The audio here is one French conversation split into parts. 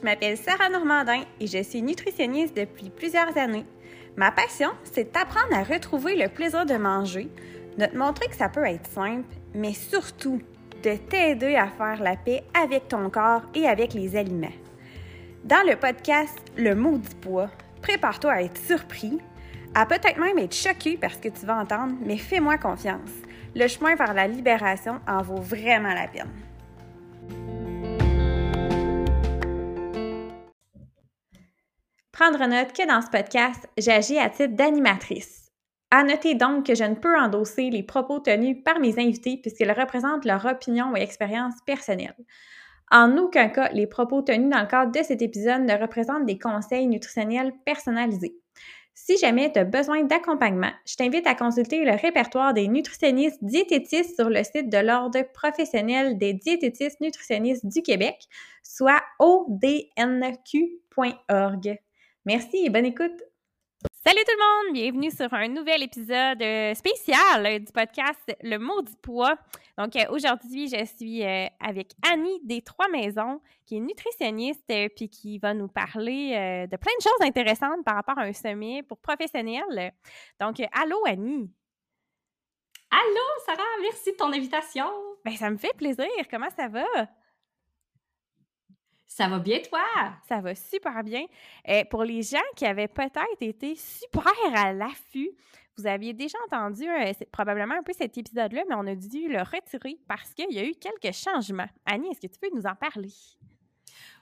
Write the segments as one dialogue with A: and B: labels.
A: Je m'appelle Sarah Normandin et je suis nutritionniste depuis plusieurs années. Ma passion, c'est d'apprendre à retrouver le plaisir de manger, de te montrer que ça peut être simple, mais surtout de t'aider à faire la paix avec ton corps et avec les aliments. Dans le podcast Le maudit poids, prépare-toi à être surpris, à peut-être même être choqué par ce que tu vas entendre, mais fais-moi confiance. Le chemin vers la libération en vaut vraiment la peine. Prendre note que dans ce podcast, j'agis à titre d'animatrice. À noter donc que je ne peux endosser les propos tenus par mes invités puisqu'ils représentent leur opinion et expérience personnelle. En aucun cas, les propos tenus dans le cadre de cet épisode ne représentent des conseils nutritionnels personnalisés. Si jamais tu as besoin d'accompagnement, je t'invite à consulter le répertoire des nutritionnistes diététistes sur le site de l'Ordre professionnel des diététistes nutritionnistes du Québec, soit odnq.org. Merci et bonne écoute. Salut tout le monde, bienvenue sur un nouvel épisode euh, spécial euh, du podcast Le Maudit Poids. Donc euh, aujourd'hui, je suis avec Annie des Trois Maisons, qui est nutritionniste puis qui va nous parler de plein de choses intéressantes par rapport à un sommet pour professionnels. Donc allô Annie.
B: Allô Sarah, merci de ton invitation.
A: Ben ça me fait plaisir. Comment ça va?
B: Ça va bien, toi?
A: Ça va super bien. Et pour les gens qui avaient peut-être été super à l'affût, vous aviez déjà entendu euh, probablement un peu cet épisode-là, mais on a dû le retirer parce qu'il y a eu quelques changements. Annie, est-ce que tu peux nous en parler?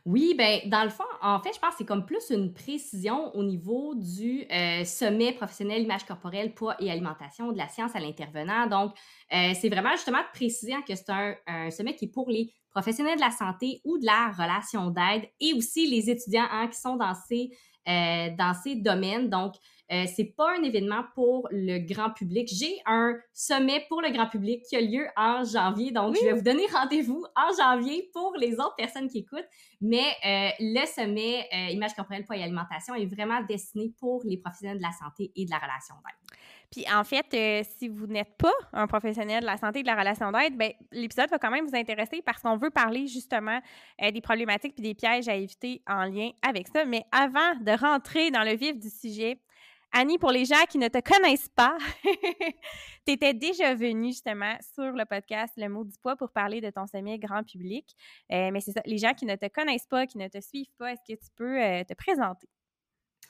B: Oui, ben dans le fond, en fait, je pense que c'est comme plus une précision au niveau du euh, sommet professionnel image corporelle, poids et alimentation de la science à l'intervenant. Donc, euh, c'est vraiment justement de préciser que c'est un, sommet qui est pour les professionnels de la santé ou de la relation d'aide et aussi les étudiants hein, qui sont dans ces, euh, dans ces domaines. Donc, euh, c'est pas un événement pour le grand public. J'ai un sommet pour le grand public qui a lieu en janvier. Donc, je vais vous donner rendez-vous en janvier pour les autres personnes qui écoutent. Mais euh, le sommet euh, Image corporelle, poids et alimentation est vraiment destiné pour les professionnels de la santé et de la relation d'aide.
A: Puis en fait, euh, si vous n'êtes pas un professionnel de la santé et de la relation d'aide, ben, l'épisode va quand même vous intéresser parce qu'on veut parler justement euh, des problématiques puis des pièges à éviter en lien avec ça. Mais avant de rentrer dans le vif du sujet, Annie, pour les gens qui ne te connaissent pas, tu étais déjà venue justement sur le podcast Le mot du poids pour parler de ton sommet grand public. Euh, mais c'est ça, les gens qui ne te connaissent pas, qui ne te suivent pas, est-ce que tu peux te présenter?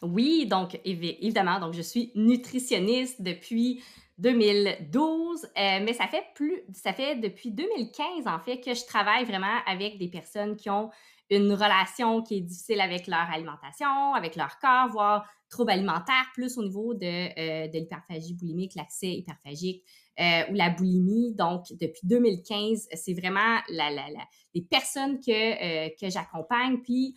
B: Oui, donc évidemment, donc je suis nutritionniste depuis 2012, euh, mais ça fait plus, ça fait depuis 2015 en fait que je travaille vraiment avec des personnes qui ont une relation qui est difficile avec leur alimentation, avec leur corps, voire troubles alimentaires, plus au niveau de, euh, l'hyperphagie boulimique, l'accès hyperphagique euh, ou la boulimie. Donc, depuis 2015, c'est vraiment la, la, les personnes que, que j'accompagne. Puis,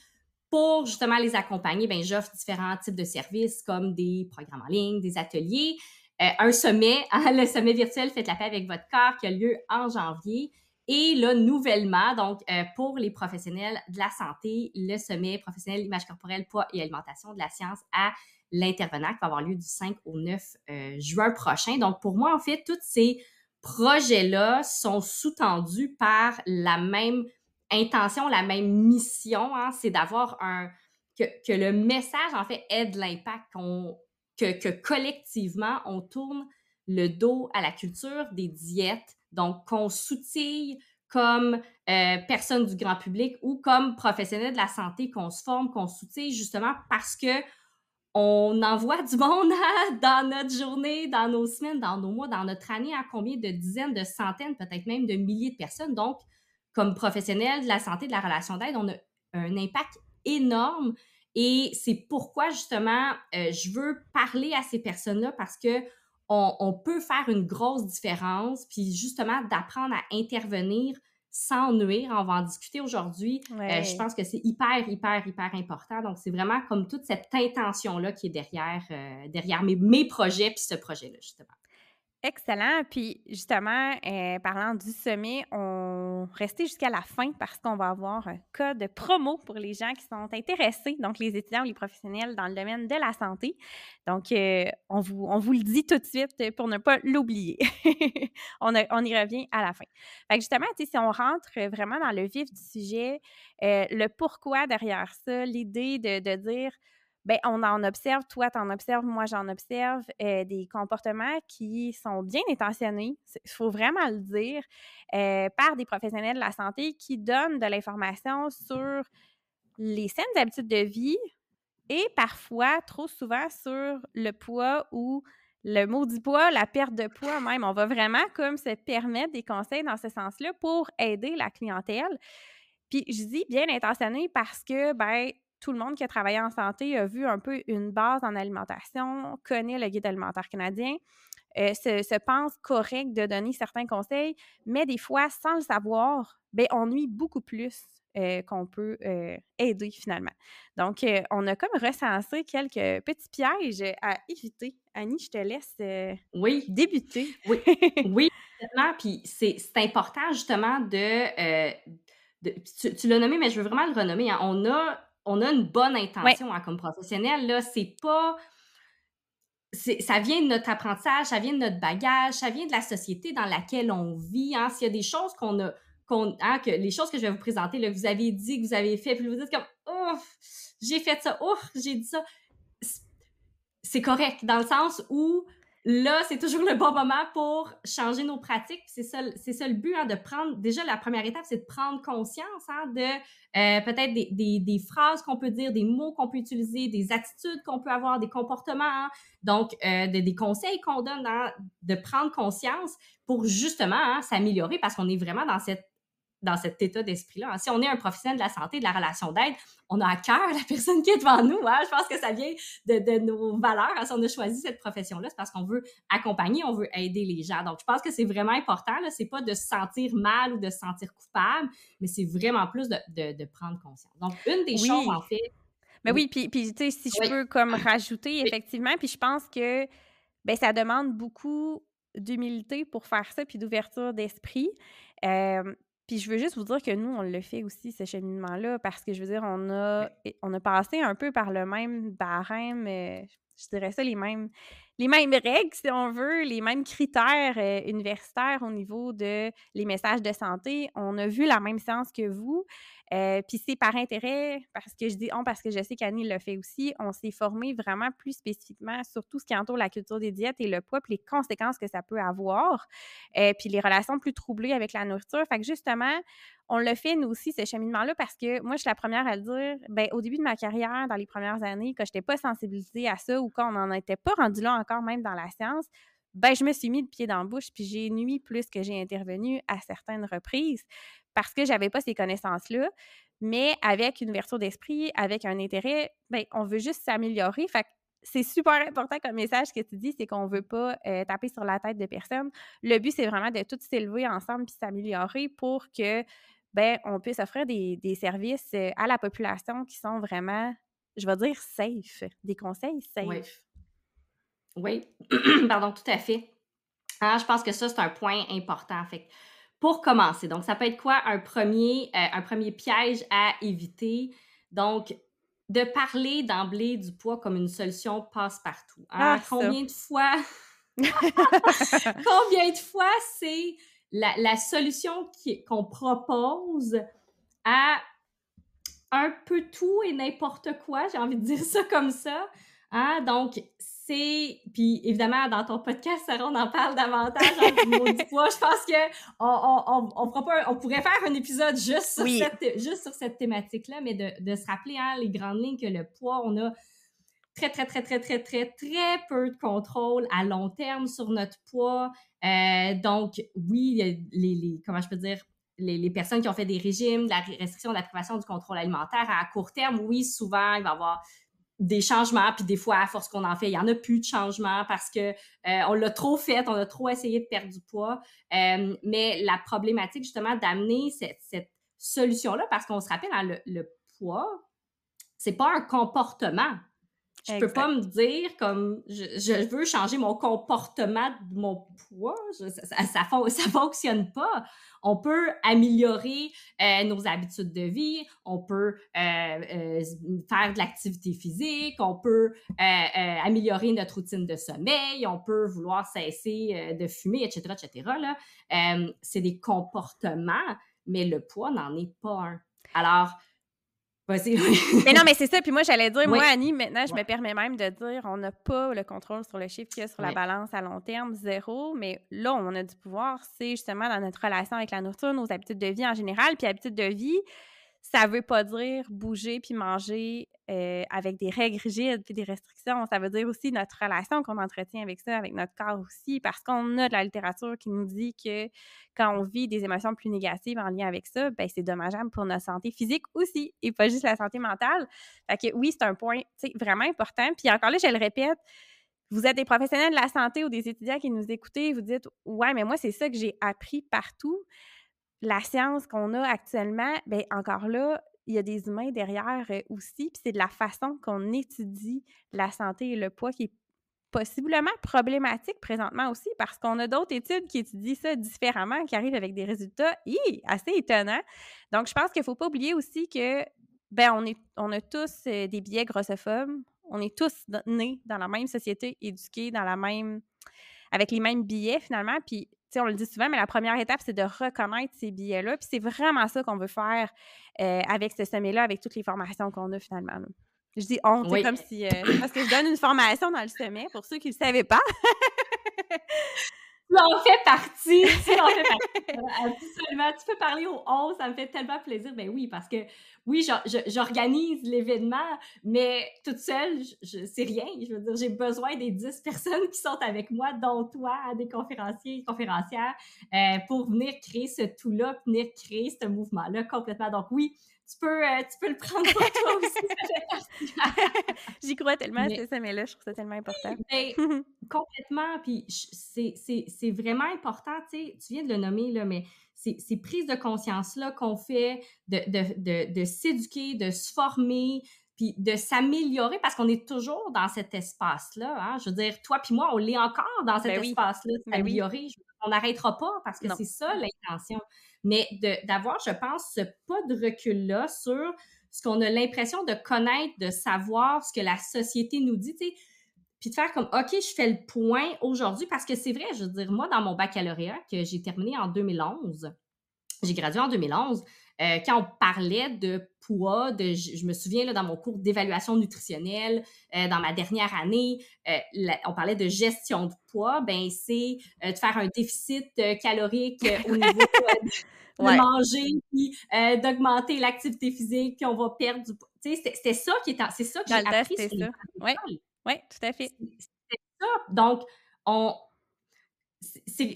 B: pour justement les accompagner, ben, j'offre différents types de services comme des programmes en ligne, des ateliers, euh, un sommet, hein, le sommet virtuel Faites la paix avec votre corps qui a lieu en janvier. Et là, nouvellement, donc euh, pour les professionnels de la santé, le sommet professionnel image corporelle, poids et alimentation de la science à l'intervenant qui va avoir lieu du 5 au 9 euh, juin prochain. Donc pour moi, en fait, tous ces projets-là sont sous-tendus par la même intention, la même mission, hein, c'est d'avoir un que, le message en fait ait de l'impact, que, collectivement on tourne le dos à la culture des diètes, donc qu'on s'outille comme euh, personne du grand public ou comme professionnel de la santé, qu'on se forme, qu'on s'outille justement parce que on envoie du monde hein, dans notre journée, dans nos semaines, dans nos mois, dans notre année à combien de dizaines, de centaines, peut-être même de milliers de personnes. Donc, comme professionnel de la santé, de la relation d'aide, on a un impact énorme. Et c'est pourquoi, justement, euh, je veux parler à ces personnes-là parce que on, peut faire une grosse différence, puis justement, d'apprendre à intervenir sans nuire. On va en discuter aujourd'hui. Euh, je pense que c'est hyper, hyper, hyper important. Donc, c'est vraiment comme toute cette intention-là qui est derrière, euh, derrière mes, mes projets, puis ce projet-là, justement.
A: Excellent. Puis justement, euh, parlant du sommet, on restait jusqu'à la fin parce qu'on va avoir un code promo pour les gens qui sont intéressés, donc les étudiants ou les professionnels dans le domaine de la santé. Donc, euh, on, vous, le dit tout de suite pour ne pas l'oublier. on, y revient à la fin. Fait justement, si on rentre vraiment dans le vif du sujet, euh, le pourquoi derrière ça, l'idée de dire ben on en observe, toi tu en observes, moi j'en observe, euh, des comportements qui sont bien intentionnés, il faut vraiment le dire, euh, par des professionnels de la santé qui donnent de l'information sur les saines habitudes de vie et parfois, trop souvent, sur le poids ou le maudit poids, la perte de poids même. On va vraiment comme se permettre des conseils dans ce sens-là pour aider la clientèle. Puis je dis bien intentionné parce que, ben, tout le monde qui a travaillé en santé a vu un peu une base en alimentation, connaît le guide alimentaire canadien, euh, se, pense correct de donner certains conseils, mais des fois, sans le savoir, ben, on nuit beaucoup plus euh, qu'on peut euh, aider finalement. Donc, on a comme recensé quelques petits pièges à éviter. Annie, je te laisse
B: oui.
A: débuter.
B: Oui, oui, Puis c'est important justement de... tu, l'as nommé, mais je veux vraiment le renommer. Hein. On a on a une bonne intention hein, comme professionnel. Là, c'est pas. Ça vient de notre apprentissage, ça vient de notre bagage, ça vient de la société dans laquelle on vit. Hein. S'il y a des choses qu'on a. Hein, que les choses que je vais vous présenter, là, vous avez dit, que vous avez fait, puis vous dites comme Oh, j'ai fait ça, oh, j'ai dit ça. C'est correct, dans le sens où là, c'est toujours le bon moment pour changer nos pratiques. C'est ça, c'est ça le but, hein, de prendre. Déjà, la première étape, c'est de prendre conscience hein, de euh, peut-être des, des, phrases qu'on peut dire, des mots qu'on peut utiliser, des attitudes qu'on peut avoir, des comportements. Hein. donc, euh, des conseils qu'on donne, de prendre conscience pour justement s'améliorer parce qu'on est vraiment dans cette dans cet état d'esprit-là. Si on est un professionnel de la santé, de la relation d'aide, on a à cœur la personne qui est devant nous. Hein? Je pense que ça vient de, nos valeurs. Si on a choisi cette profession-là, c'est parce qu'on veut accompagner, on veut aider les gens. Donc, je pense que c'est vraiment important. Ce n'est pas de se sentir mal ou de se sentir coupable, mais c'est vraiment plus de, prendre conscience. Donc, une des choses, en fait...
A: Mais oui, puis, puis tu sais, si je peux comme rajouter, effectivement, puis je pense que ben, ça demande beaucoup d'humilité pour faire ça, puis d'ouverture d'esprit. Euh, puis je veux juste vous dire que nous, on le fait aussi, ce cheminement-là, parce que je veux dire, on a, on a passé un peu par le même barème, euh, je dirais ça, les mêmes, les mêmes règles, si on veut, les mêmes critères euh, universitaires au niveau de les messages de santé. On a vu la même séance que vous. Euh, puis c'est par intérêt, parce que je dis on, parce que je sais qu'Annie le fait aussi, on s'est formé vraiment plus spécifiquement sur tout ce qui entoure la culture des diètes et le poids, puis les conséquences que ça peut avoir, euh, puis les relations plus troublées avec la nourriture. Fait que justement, on le fait nous aussi, ce cheminement-là, parce que moi, je suis la première à le dire, ben, au début de ma carrière, dans les premières années, quand je n'étais pas sensibilisée à ça ou quand on n'en était pas rendu là encore même dans la science, ben, je me suis mis le pied dans la bouche, puis j'ai nuit plus que j'ai intervenu à certaines reprises parce que j'avais pas ces connaissances-là. Mais avec une ouverture d'esprit, avec un intérêt, ben, on veut juste s'améliorer. Fait c'est super important comme message que tu dis, c'est qu'on veut pas euh, taper sur la tête de personne. Le but, c'est vraiment de tous s'élever ensemble puis s'améliorer pour que ben on puisse offrir des, services euh, à la population qui sont vraiment, je vais dire, safe, des conseils safe.
B: Oui, oui. pardon, tout à fait. Ah, je pense que ça, c'est un point important. Fait pour commencer. Donc, ça peut être quoi un premier, euh, un premier piège à éviter? Donc, de parler d'emblée du poids comme une solution passe-partout. Hein? Ah, combien de fois... combien de fois c'est la, la, solution qu'on propose à un peu tout et n'importe quoi, j'ai envie de dire ça comme ça. Hein? Donc, puis évidemment, dans ton podcast, Sarah, on en parle davantage hein, du poids. Je pense que on, on, pourrait faire un épisode juste sur cette, juste sur cette thématique-là, mais de, se rappeler, hein, les grandes lignes, que le poids, on a très, très, très, très, très, très, très peu de contrôle à long terme sur notre poids. Euh, donc, oui, les, les, comment je peux dire, les, les, personnes qui ont fait des régimes, de la restriction, de la privation du contrôle alimentaire, à court terme, oui, souvent, il va y avoir des changements, puis des fois, à force qu'on en fait, il y en a plus de changements parce que euh, on l'a trop fait, on a trop essayé de perdre du poids. Euh, mais la problématique, justement, d'amener cette, solution-là, parce qu'on se rappelle, hein, le, le, poids, c'est pas un comportement. Je peux pas me dire comme je, veux changer mon comportement de mon poids. ça, ça, fonctionne pas. On peut améliorer euh, nos habitudes de vie, on peut euh, euh, faire de l'activité physique, on peut améliorer notre routine de sommeil, on peut vouloir cesser de fumer, etc., etc. c'est des comportements, mais le poids n'en est pas un. Alors,
A: mais non, mais c'est ça. Puis moi, j'allais dire, moi, Annie, maintenant, je me permets même de dire, on n'a pas le contrôle sur le chiffre qu'il y a sur la balance à long terme, zéro. Mais là, on a du pouvoir, c'est justement dans notre relation avec la nourriture, nos habitudes de vie en général. Puis habitudes de vie, ça veut pas dire bouger puis manger euh, avec des règles rigides puis des restrictions. Ça veut dire aussi notre relation qu'on entretient avec ça, avec notre corps aussi, parce qu'on a de la littérature qui nous dit que quand on vit des émotions plus négatives en lien avec ça, ben c'est dommageable pour notre santé physique aussi et pas juste la santé mentale. Fait que oui, c'est un point vraiment important. Puis encore là, je le répète, vous êtes des professionnels de la santé ou des étudiants qui nous écoutent, vous dites Ouais, mais moi, c'est ça que j'ai appris partout la science qu'on a actuellement, bien, encore là, il y a des humains derrière euh, aussi, puis c'est de la façon qu'on étudie la santé et le poids qui est possiblement problématique présentement aussi, parce qu'on a d'autres études qui étudient ça différemment, qui arrivent avec des résultats assez étonnants. Donc, je pense qu'il ne faut pas oublier aussi que, ben, on, est, on a tous euh, des biais grossophobes, on est tous nés dans la même société, éduqués dans la même avec les mêmes billets finalement. Puis on le dit souvent, mais la première étape, c'est de reconnaître ces billets-là. Puis c'est vraiment ça qu'on veut faire euh, avec ce sommet-là, avec toutes les formations qu'on a finalement. Je dis on, c'est comme si. Euh, parce que je donne une formation dans le sommet, pour ceux qui ne le savaient pas.
B: Tu en fais partie. Tu en fais partie. Absolument. Tu peux parler au 11, ça me fait tellement plaisir. Ben oui, parce que oui, j'organise l'événement, mais toute seule, c'est rien. Je veux dire, j'ai besoin des 10 personnes qui sont avec moi, dont toi, des conférenciers conférencières, euh, pour venir créer ce tout-là, venir créer ce mouvement-là complètement. Donc oui, tu peux, euh, tu peux le prendre pour toi aussi.
A: J'y crois tellement, mais, ça, mais là, je trouve ça tellement important.
B: complètement, puis c'est vraiment important, tu sais, tu viens de le nommer, là, mais ces prises de conscience-là qu'on fait, de, de, de, de s'éduquer, de se former, puis de s'améliorer parce qu'on est toujours dans cet espace-là. Hein? Je veux dire, toi puis moi, on l'est encore dans cet ben espace-là, ben s'améliorer. On n'arrêtera pas parce que c'est ça l'intention. Mais d'avoir, je pense, ce pas de recul-là sur ce qu'on a l'impression de connaître, de savoir ce que la société nous dit, tu sais, puis de faire comme, OK, je fais le point aujourd'hui, parce que c'est vrai, je veux dire, moi, dans mon baccalauréat, que j'ai terminé en 2011, j'ai gradué en 2011, euh, quand on parlait de poids, de, je, me souviens là, dans mon cours d'évaluation nutritionnelle, euh, dans ma dernière année, euh, on parlait de gestion de poids, ben c'est de faire un déficit calorique au niveau de manger, puis d'augmenter l'activité physique, puis on va perdre du poids. C'était ça qui est, c'est ça que j'ai appris.
A: Oui, ouais, tout à fait.
B: C'est ça. Donc, on,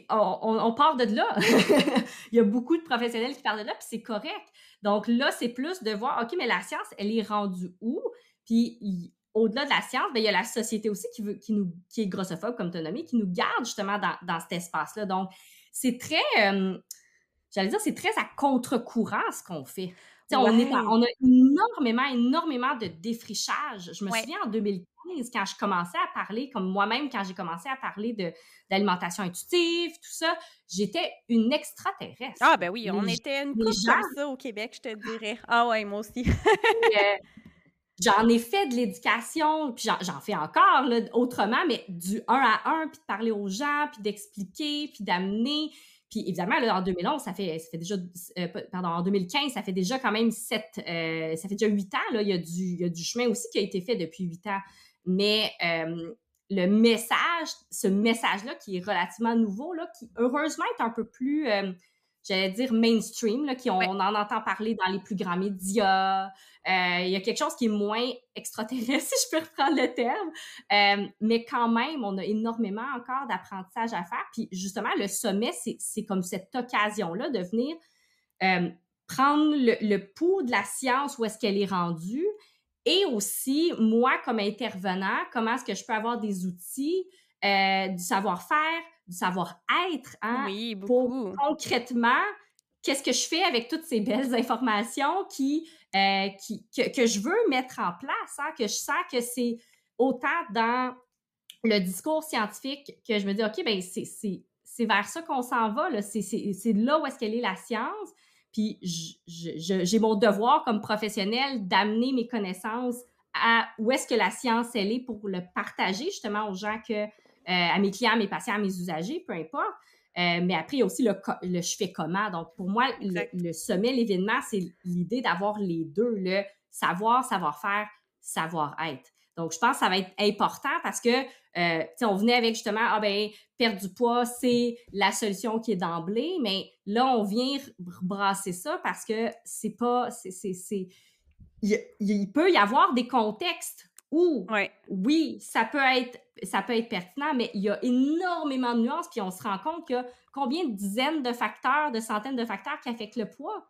B: on, part de là. il y a beaucoup de professionnels qui parlent de là, puis c'est correct. Donc là, c'est plus de voir, OK, mais la science, elle est rendue où? Puis au-delà de la science, bien, il y a la société aussi qui, veut, qui, nous, qui est grossophobe, comme tu as nommé, qui nous garde justement dans, cet espace-là. Donc, c'est très, euh, j'allais dire, c'est très à contre-courant ce qu'on fait. On, est on a énormément, énormément de défrichage. Je me souviens en 2015, quand je commençais à parler, comme moi-même, quand j'ai commencé à parler de, d'alimentation intuitive, tout ça, j'étais une extraterrestre.
A: Ah, ben oui, on était une comme ça au Québec, je te dirais. Ah ouais, moi aussi.
B: Euh, j'en ai fait de l'éducation, puis j'en, fais encore, là, autrement, mais du un à un, puis de parler aux gens, puis d'expliquer, puis d'amener. Puis évidemment, là, en 2011, ça fait, ça fait déjà, euh, pardon, en 2015, ça fait déjà quand même sept, euh, ça fait déjà huit ans, là, il y, a du, il y a du chemin aussi qui a été fait depuis huit ans. Mais le message, ce message-là qui est relativement nouveau, là, qui heureusement est un peu plus, euh, j'allais dire mainstream, là, qui on, en entend parler dans les plus grands médias. Euh, il y a quelque chose qui est moins extraterrestre, si je peux reprendre le terme. Euh, mais quand même, on a énormément encore d'apprentissage à faire. Puis justement, le sommet, c'est comme cette occasion-là de venir prendre le, le pouls de la science où est-ce qu'elle est rendue et aussi, moi, comme intervenant, comment est-ce que je peux avoir des outils, euh, du savoir-faire, du savoir-être, hein,
A: oui,
B: pour concrètement, qu'est-ce que je fais avec toutes ces belles informations qui, euh, qui que, que, je veux mettre en place, hein, que je sens que c'est autant dans le discours scientifique que je me dis, OK, ben c'est vers ça qu'on s'en va, c'est là où est-ce qu'elle est la science. Puis j'ai mon devoir comme professionnel d'amener mes connaissances à où est-ce que la science, elle est pour le partager justement aux gens que, à mes clients, à mes patients, à mes usagers, peu importe. Euh, mais après, il y a aussi le, le je fais comment. Donc, pour moi, le, sommet, l'événement, c'est l'idée d'avoir les deux, le savoir, savoir-faire, savoir-être. Donc, je pense que ça va être important parce que, euh, tu sais, on venait avec justement, ah ben, perdre du poids, c'est la solution qui est d'emblée, mais là, on vient brasser ça parce que c'est pas, c'est, il, peut y avoir des contextes où, oui, ça peut être ça peut être pertinent, mais il y a énormément de nuances, puis on se rend compte qu'il y a combien de dizaines de facteurs, de centaines de facteurs qui affectent le poids.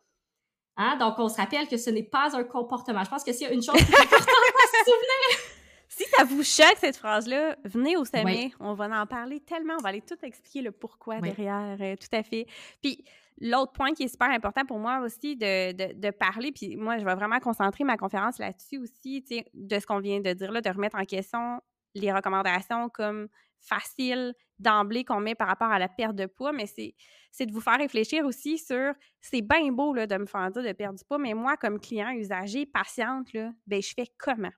B: Hein? Donc, on se rappelle que ce n'est pas un comportement. Je pense que s'il y a une chose qui est importante à se souvenir.
A: Si ça vous choque, cette phrase-là, venez au sommet. On va en parler tellement. On va aller tout expliquer le pourquoi derrière. Euh, tout à fait. Puis, L'autre point qui est super important pour moi aussi de, de, parler, puis moi, je vais vraiment concentrer ma conférence là-dessus aussi, de ce qu'on vient de dire là, de remettre en question les recommandations comme faciles d'emblée qu'on met par rapport à la perte de poids, mais c'est de vous faire réfléchir aussi sur c'est bien beau là, de me faire dire de perdre du poids, mais moi, comme client, usager, patiente, là, ben, je fais comment?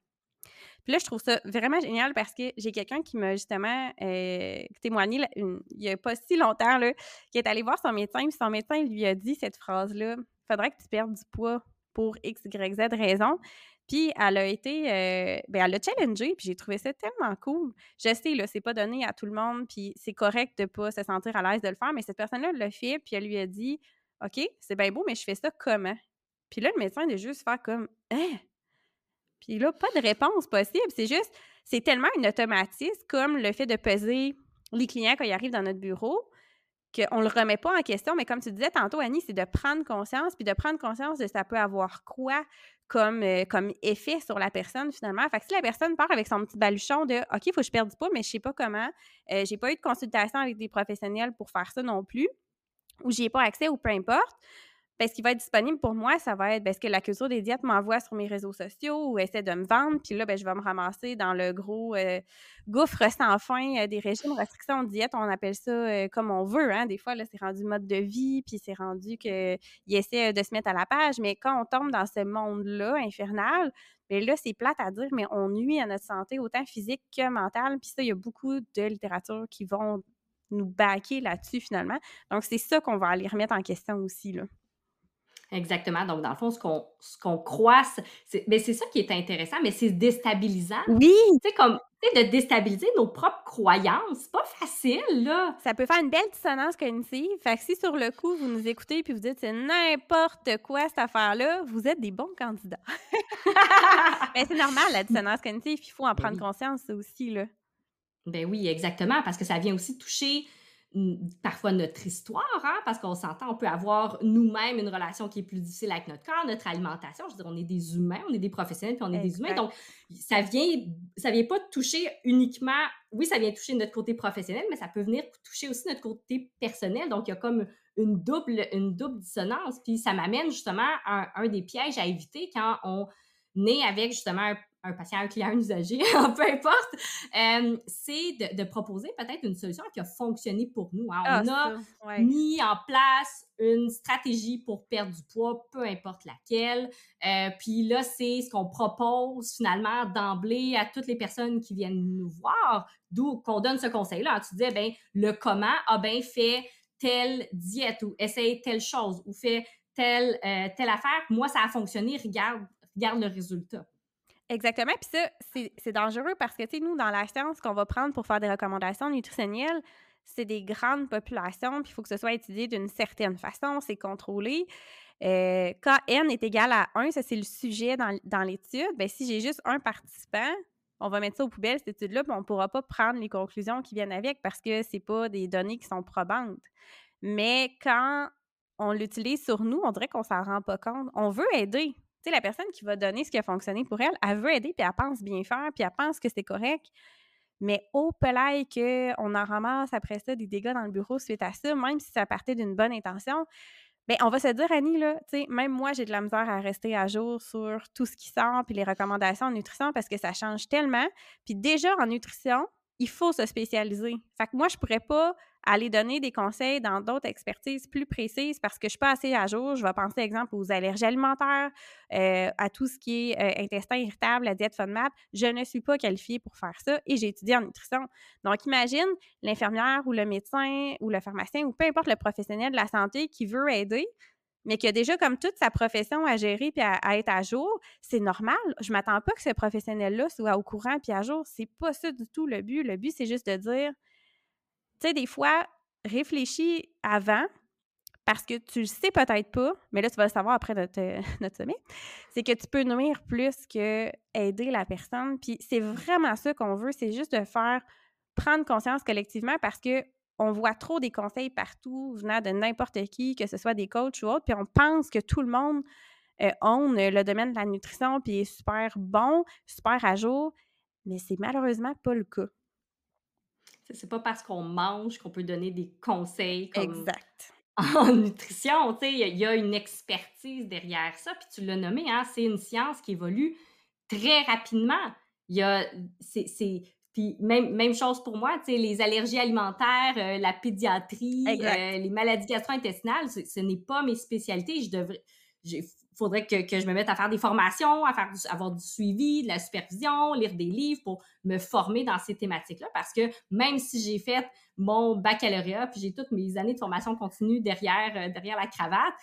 A: Puis là, je trouve ça vraiment génial parce que j'ai quelqu'un qui m'a justement euh, témoigné il n'y a pas si longtemps, là, qui est allé voir son médecin, puis son médecin lui a dit cette phrase-là faudrait que tu perdes du poids pour X, Y, Z raison. Puis elle a été, euh, ben elle a challengé, puis j'ai trouvé ça tellement cool. Je sais, là, c'est pas donné à tout le monde, puis c'est correct de pas se sentir à l'aise de le faire, mais cette personne-là l'a fait, puis elle lui a dit OK, c'est bien beau, mais je fais ça comment? Puis là, le médecin de juste faire comme Hein? Puis là, pas de réponse possible. C'est juste, c'est tellement une automatisme comme le fait de peser les clients quand ils arrivent dans notre bureau qu'on ne le remet pas en question. Mais comme tu disais tantôt, Annie, c'est de prendre conscience, puis de prendre conscience de ça peut avoir quoi comme, euh, comme effet sur la personne finalement. Fait que si la personne part avec son petit baluchon de OK, il faut que je perde du poids, mais je sais pas comment, euh, j'ai pas eu de consultation avec des professionnels pour faire ça non plus, ou j'ai pas accès ou peu importe, ben, ce qui va être disponible pour moi, ça va être ben, ce que la culture des diètes m'envoie sur mes réseaux sociaux ou essaie de me vendre? Puis là, ben, je vais me ramasser dans le gros euh, gouffre sans fin euh, des régimes, restrictions, diètes. On appelle ça euh, comme on veut. Hein. Des fois, là, c'est rendu mode de vie, puis c'est rendu qu'ils essaient de se mettre à la page. Mais quand on tombe dans ce monde-là infernal, bien là, c'est plate à dire, mais on nuit à notre santé autant physique que mentale. Puis ça, il y a beaucoup de littérature qui vont nous baquer là-dessus finalement. Donc, c'est ça qu'on va aller remettre en question aussi. Là.
B: Exactement. Donc, dans le fond, ce qu'on ce qu'on croit, c'est mais c'est ça qui est intéressant, mais c'est déstabilisant.
A: Oui!
B: Tu sais, comme, de déstabiliser nos propres croyances, c'est pas facile, là.
A: Ça peut faire une belle dissonance cognitive. Fait que si sur le coup, vous nous écoutez puis vous dites c'est n'importe quoi cette affaire-là, vous êtes des bons candidats. mais c'est normal, la dissonance cognitive, il faut en prendre conscience aussi, là.
B: Ben oui, exactement, parce que ça vient aussi toucher parfois notre histoire, hein, parce qu'on s'entend, on peut avoir nous-mêmes une relation qui est plus difficile avec notre corps, notre alimentation. Je veux dire, on est des humains, on est des professionnels, puis on est des humains. Donc, ça vient, ça vient pas toucher uniquement, oui, ça vient toucher notre côté professionnel, mais ça peut venir toucher aussi notre côté personnel. Donc, il y a comme une double, une double dissonance. Puis, ça m'amène justement à un, un des pièges à éviter quand on est avec justement un un patient, un client, un usager, peu importe, euh, c'est de, proposer peut-être une solution qui a fonctionné pour nous. Hein. On ah, a mis en place une stratégie pour perdre du poids, peu importe laquelle. Euh, puis là, c'est ce qu'on propose finalement d'emblée à toutes les personnes qui viennent nous voir, d'où qu'on donne ce conseil-là. Tu disais, ben le comment a bien fait telle diète ou essaye telle chose ou fait telle, euh, telle affaire. Moi, ça a fonctionné, regarde, regarde le résultat.
A: Exactement. Puis ça, c'est dangereux parce que, tu sais, nous, dans la science qu'on va prendre pour faire des recommandations nutritionnelles, c'est des grandes populations, puis il faut que ce soit étudié d'une certaine façon, c'est contrôlé. Euh, quand n est égal à 1, ça c'est le sujet dans, dans l'étude, bien, si j'ai juste un participant, on va mettre ça aux poubelles, cette étude-là, puis on ne pourra pas prendre les conclusions qui viennent avec parce que ce pas des données qui sont probantes. Mais quand on l'utilise sur nous, on dirait qu'on s'en rend pas compte. On veut aider, la personne qui va donner ce qui a fonctionné pour elle, elle veut aider, puis elle pense bien faire, puis elle pense que c'est correct. Mais au pelay qu'on en ramasse après ça des dégâts dans le bureau suite à ça, même si ça partait d'une bonne intention, Ben, on va se dire, Annie, là, tu sais, même moi, j'ai de la misère à rester à jour sur tout ce qui sort puis les recommandations en nutrition parce que ça change tellement. Puis déjà, en nutrition, il faut se spécialiser. Fait que moi, je pourrais pas aller donner des conseils dans d'autres expertises plus précises parce que je suis pas assez à jour. Je vais penser, exemple, aux allergies alimentaires, euh, à tout ce qui est euh, intestin irritable, la diète FODMAP. Je ne suis pas qualifiée pour faire ça et j'ai étudié en nutrition. Donc, imagine l'infirmière ou le médecin ou le pharmacien ou peu importe le professionnel de la santé qui veut aider, mais qui a déjà comme toute sa profession à gérer puis à, être à jour, c'est normal. Je m'attends pas que ce professionnel-là soit au courant puis à jour. C'est pas ça du tout le but. Le but, c'est juste de dire, tu sais, des fois, réfléchis avant parce que tu le sais peut-être pas, mais là, tu vas le savoir après notre, notre sommet, c'est que tu peux nuire plus que aider la personne. Puis c'est vraiment ça qu'on veut, c'est juste de faire prendre conscience collectivement parce que on voit trop des conseils partout venant de n'importe qui, que ce soit des coachs ou autres, puis on pense que tout le monde euh, own le domaine de la nutrition puis est super bon, super à jour, mais c'est malheureusement pas le cas.
B: C'est pas parce qu'on mange qu'on peut donner des conseils comme
A: exact.
B: en nutrition. Tu sais, il y, a une expertise derrière ça. Puis tu l'as nommé, hein, c'est une science qui évolue très rapidement. Il y a, c'est, puis même, même chose pour moi, tu sais, les allergies alimentaires, euh, la pédiatrie, euh, les maladies gastro-intestinales, ce, n'est pas mes spécialités. Je devrais, il faudrait que, que, je me mette à faire des formations, à faire avoir du suivi, de la supervision, lire des livres pour me former dans ces thématiques-là. Parce que même si j'ai fait mon baccalauréat, puis j'ai toutes mes années de formation continue derrière, euh, derrière la cravate,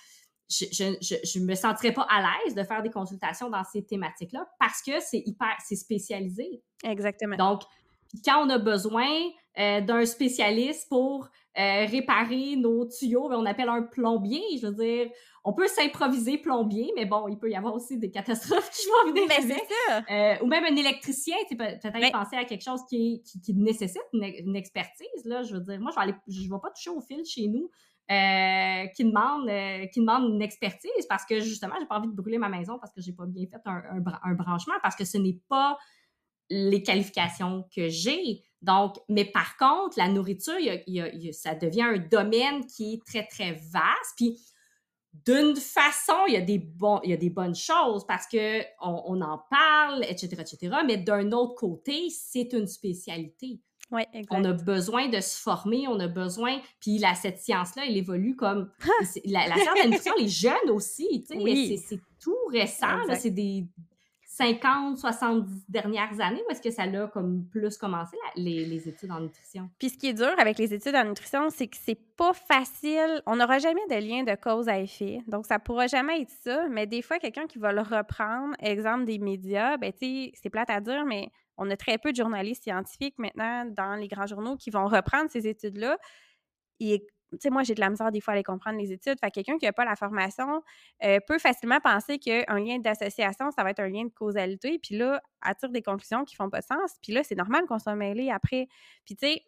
B: je, je, je, me sentirais pas à l'aise de faire des consultations dans ces thématiques-là parce que c'est hyper, c'est spécialisé.
A: Exactement.
B: Donc, quand on a besoin euh, d'un spécialiste pour euh, réparer nos tuyaux, on appelle un plombier. Je veux dire, on peut s'improviser plombier, mais bon, il peut y avoir aussi des catastrophes qui vont venir avec. Euh, ou même un électricien, tu peut-être penser à quelque chose qui, qui, nécessite une, expertise. Là, je veux dire, moi, je vais je vais pas toucher au fil chez nous. qui demande qui demande une expertise parce que justement j'ai pas envie de brûler ma maison parce que j'ai pas bien fait un, un branchement parce que ce n'est pas les qualifications que j'ai. Donc, mais par contre, la nourriture, ça devient un domaine qui est très, très vaste. Puis, d'une façon, il y a des, bons, il y a des bonnes choses parce qu'on on en parle, etc., etc. Mais d'un autre côté, c'est une spécialité.
A: Ouais,
B: on a besoin de se former, on a besoin. Puis là, cette science-là, elle évolue comme. la, la science de la nutrition, les jeunes aussi, tu sais, c'est tout récent. C'est des, 50, 70 dernières années ou est-ce que ça a comme plus commencé les, études en nutrition?
A: Puis ce qui est dur avec les études en nutrition, c'est que c'est pas facile. On n'aura jamais de lien de cause à effet. Donc, ça pourra jamais être ça. Mais des fois, quelqu'un qui va le reprendre, exemple des médias, ben, tu c'est plate à dire, mais on a très peu de journalistes scientifiques maintenant dans les grands journaux qui vont reprendre ces études-là. Sais, moi, j'ai de la misère des fois à les comprendre, les études. Fait quelqu'un qui n'a pas la formation euh, peut facilement penser qu'un lien d'association, ça va être un lien de causalité. Puis là, attire des conclusions qui font pas sens. Puis là, c'est normal qu'on soit mêlé après. Puis tu sais,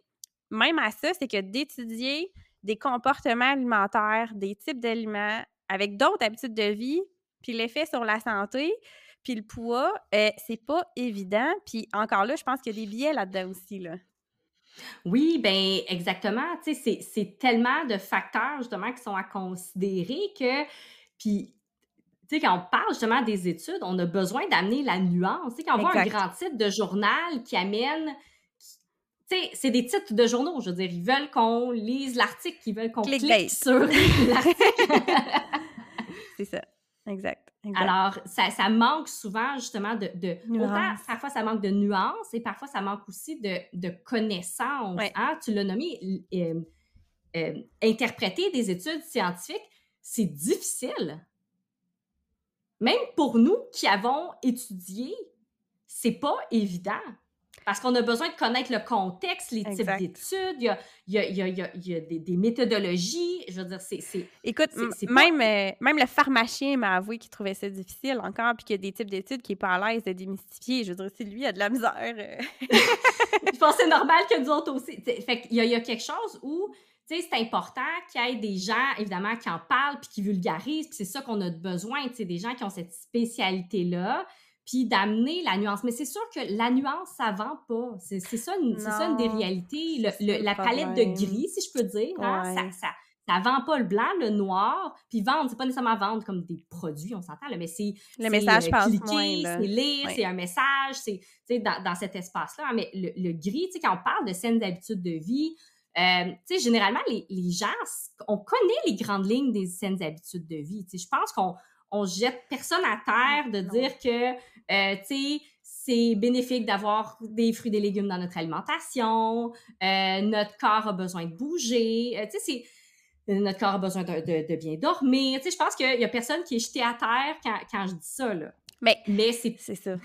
A: même à ça, c'est que d'étudier des comportements alimentaires, des types d'aliments avec d'autres habitudes de vie, puis l'effet sur la santé, puis le poids, euh, c'est pas évident. Puis encore là, je pense qu'il y a des biais là-dedans aussi, là.
B: Oui, ben exactement. Tu sais, c'est tellement de facteurs justement qui sont à considérer que, puis, tu sais, quand on parle justement des études, on a besoin d'amener la nuance. Tu sais, quand on voit un grand titre de journal qui amène, tu sais, c'est des titres de journaux. Je veux dire, ils veulent qu'on lise l'article, ils veulent qu'on clique sur l'article.
A: c'est ça, exact.
B: Alors, ça, ça, manque souvent justement de, de autant parfois ça manque de nuances et parfois ça manque aussi de, de connaissances. Hein? Tu l'as nommé, euh, euh, interpréter des études scientifiques, c'est difficile. Même pour nous qui avons étudié, c'est pas évident. Parce qu'on a besoin de connaître le contexte, les types d'études, il y a, des, méthodologies. Je veux dire, c'est.
A: Écoute, même, euh, même le pharmacien m'a avoué qu'il trouvait ça difficile encore, puis qu'il y a des types d'études qu'il n'est pas à l'aise de démystifier. Je veux dire, si lui a de la misère. Euh.
B: je pense que c'est normal que nous autres aussi. fait qu'il y, a quelque chose où. Tu sais, c'est important qu'il y ait des gens, évidemment, qui en parlent puis qui vulgarisent, puis c'est ça qu'on a besoin, tu sais, des gens qui ont cette spécialité-là, puis d'amener la nuance. Mais c'est sûr que la nuance, ça vend pas. C'est ça, une, ça une des réalités. Le, la palette de gris, si je peux dire, hein, ça, ça, ça vend pas le blanc, le noir, puis vendre, c'est pas nécessairement vendre comme des produits, on s'entend, mais c'est
A: le message
B: euh, cliquer, c'est lire, c'est un message, c'est dans, dans cet espace-là. Mais le, le gris, tu sais, quand on parle de saines habitudes de vie, euh, tu sais, généralement, les, les, gens, on connaît les grandes lignes des saines habitudes de vie. Tu sais, je pense qu'on on jette personne à terre de dire que, euh, tu sais, c'est bénéfique d'avoir des fruits et des légumes dans notre alimentation, euh, notre corps a besoin de bouger, euh, tu sais, c'est notre corps a besoin de, de, bien dormir. Tu sais, je pense qu'il y a personne qui est jeté à terre quand, quand je dis ça, là.
A: Mais, mais c'est ça.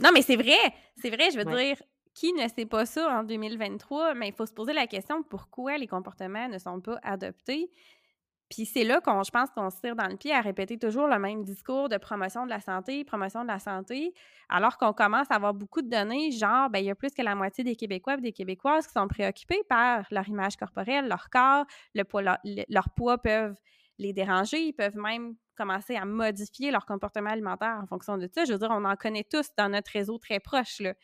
A: Non, mais c'est vrai. C'est vrai, je veux dire, qui ne sait pas ça en 2023? Mais il faut se poser la question pourquoi les comportements ne sont pas adoptés? Puis c'est là qu'on, je pense, qu'on se tire dans le pied à répéter toujours le même discours de promotion de la santé, promotion de la santé, alors qu'on commence à avoir beaucoup de données, genre, ben, il y a plus que la moitié des Québécois et des Québécoises qui sont préoccupés par leur image corporelle, leur corps, le poids, leur, leur poids peuvent les déranger, ils peuvent même commencer à modifier leur comportement alimentaire en fonction de ça. Je veux dire, on en connaît tous dans notre réseau très proche. Là.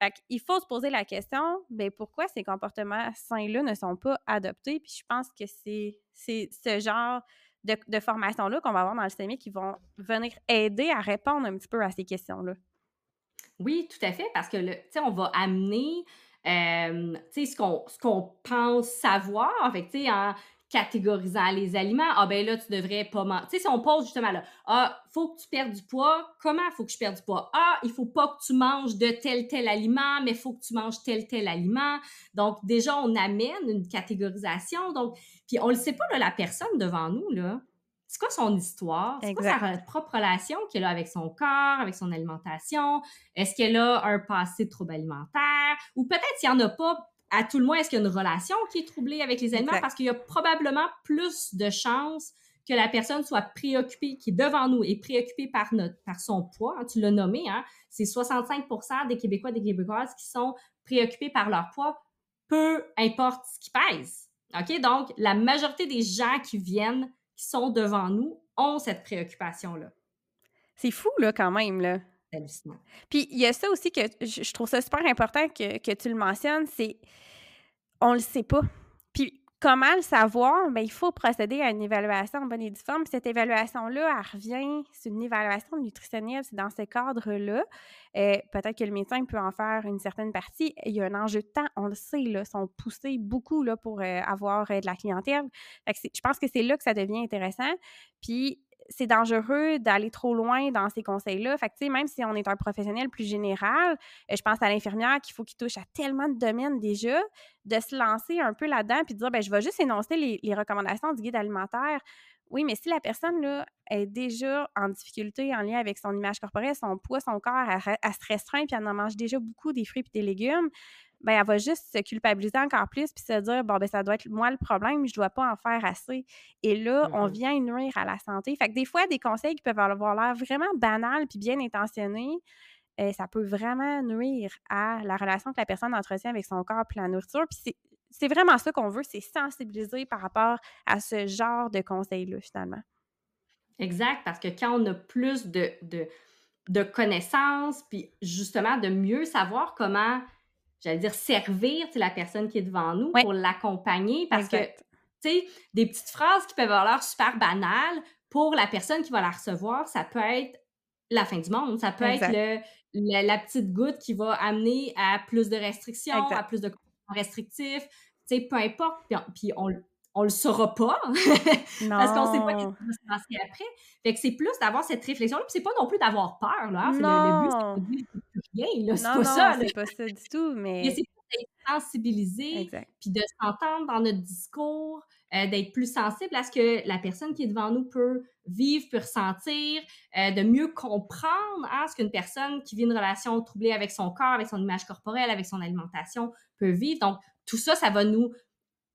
A: Fait il faut se poser la question, bien, pourquoi ces comportements sains-là ne sont pas adoptés? Puis je pense que c'est ce genre de, formation-là qu'on va avoir dans le système qui vont venir aider à répondre un petit peu à ces questions-là.
B: Oui, tout à fait, parce que, tu sais, on va amener, euh, ce qu'on pense savoir, fait sais, en catégorisant les aliments. Ah ben là, tu devrais pas manger. Tu sais, si on pose justement là, ah, faut que tu perdes du poids. Comment faut que je perde du poids? Ah, il faut pas que tu manges de tel tel aliment, mais faut que tu manges tel tel aliment. Donc déjà, on amène une catégorisation. Donc, puis on le sait pas là, la personne devant nous là. C'est quoi son histoire? C'est quoi sa propre relation qu'elle a avec son corps, avec son alimentation? Est-ce qu'elle a un passé de trouble alimentaire? Ou peut-être s'il n'y en a pas, à tout le moins, est-ce qu'il y a une relation qui est troublée avec les aliments? Parce qu'il y a probablement plus de chances que la personne soit préoccupée, qui est devant nous, est préoccupée par, notre, par son poids. Hein, tu l'as nommé, hein? c'est 65% des Québécois et des Québécoises qui sont préoccupés par leur poids, peu importe ce qu'ils pèsent. OK? Donc, la majorité des gens qui viennent, qui sont devant nous, ont cette préoccupation-là.
A: C'est fou, là, quand même, là. Puis il y a ça aussi que je, trouve ça super important que, que tu le mentionnes, c'est on le sait pas. Puis comment le savoir? Bien, il faut procéder à une évaluation en bonne et due forme. Cette évaluation-là, elle revient, c'est une évaluation nutritionnelle, c'est dans ce cadre-là. Euh, peut-être que le médecin peut en faire une certaine partie. Il y a un enjeu de temps, on le sait, là, sont poussés beaucoup là, pour euh, avoir euh, de la clientèle. je pense que c'est là que ça devient intéressant. Puis c'est dangereux d'aller trop loin dans ces conseils-là. Fait que, même si on est un professionnel plus général, euh, je pense à l'infirmière qu'il faut qu'il touche à tellement de domaines déjà, de se lancer un peu là-dedans puis de dire, ben je vais juste énoncer les, recommandations du guide alimentaire. Oui, mais si la personne là, est déjà en difficulté en lien avec son image corporelle, son poids, son corps, elle, se restreint puis elle en mange déjà beaucoup des fruits et des légumes, ben elle va juste se culpabiliser encore plus puis se dire bon ben ça doit être moi le problème, je dois pas en faire assez. Et là, on vient nuire à la santé. Fait que des fois des conseils qui peuvent avoir l'air vraiment banals puis bien intentionnés, euh, ça peut vraiment nuire à la relation que la personne entretient avec son corps puis la nourriture. Puis c'est vraiment ça qu'on veut, c'est sensibiliser par rapport à ce genre de conseils-là, finalement.
B: Exact, parce que quand on a plus de, de, de connaissances, puis justement de mieux savoir comment j'allais dire, servir la personne qui est devant nous pour l'accompagner parce que, tu sais, des petites phrases qui peuvent avoir l'air super banales, pour la personne qui va la recevoir, ça peut être la fin du monde. Ça peut être le, la petite goutte qui va amener à plus de restrictions, à plus de restrictifs, tu sais, peu importe. Puis, on, on le saura pas parce qu'on sait pas ce qui va se passer après. Fait que c'est plus d'avoir cette réflexion-là, puis c'est pas non plus d'avoir peur, là. Hein. Le, but, rien, là. C'est pas ça,
A: c'est pas ça du tout, mais...
B: c'est d'être sensibilisé, puis de s'entendre dans notre discours, euh, d'être plus sensible à ce que la personne qui est devant nous peut vivre, peut ressentir, euh, de mieux comprendre hein, ce qu'une personne qui vit une relation troublée avec son corps, avec son image corporelle, avec son alimentation peut vivre. Donc, tout ça, ça va nous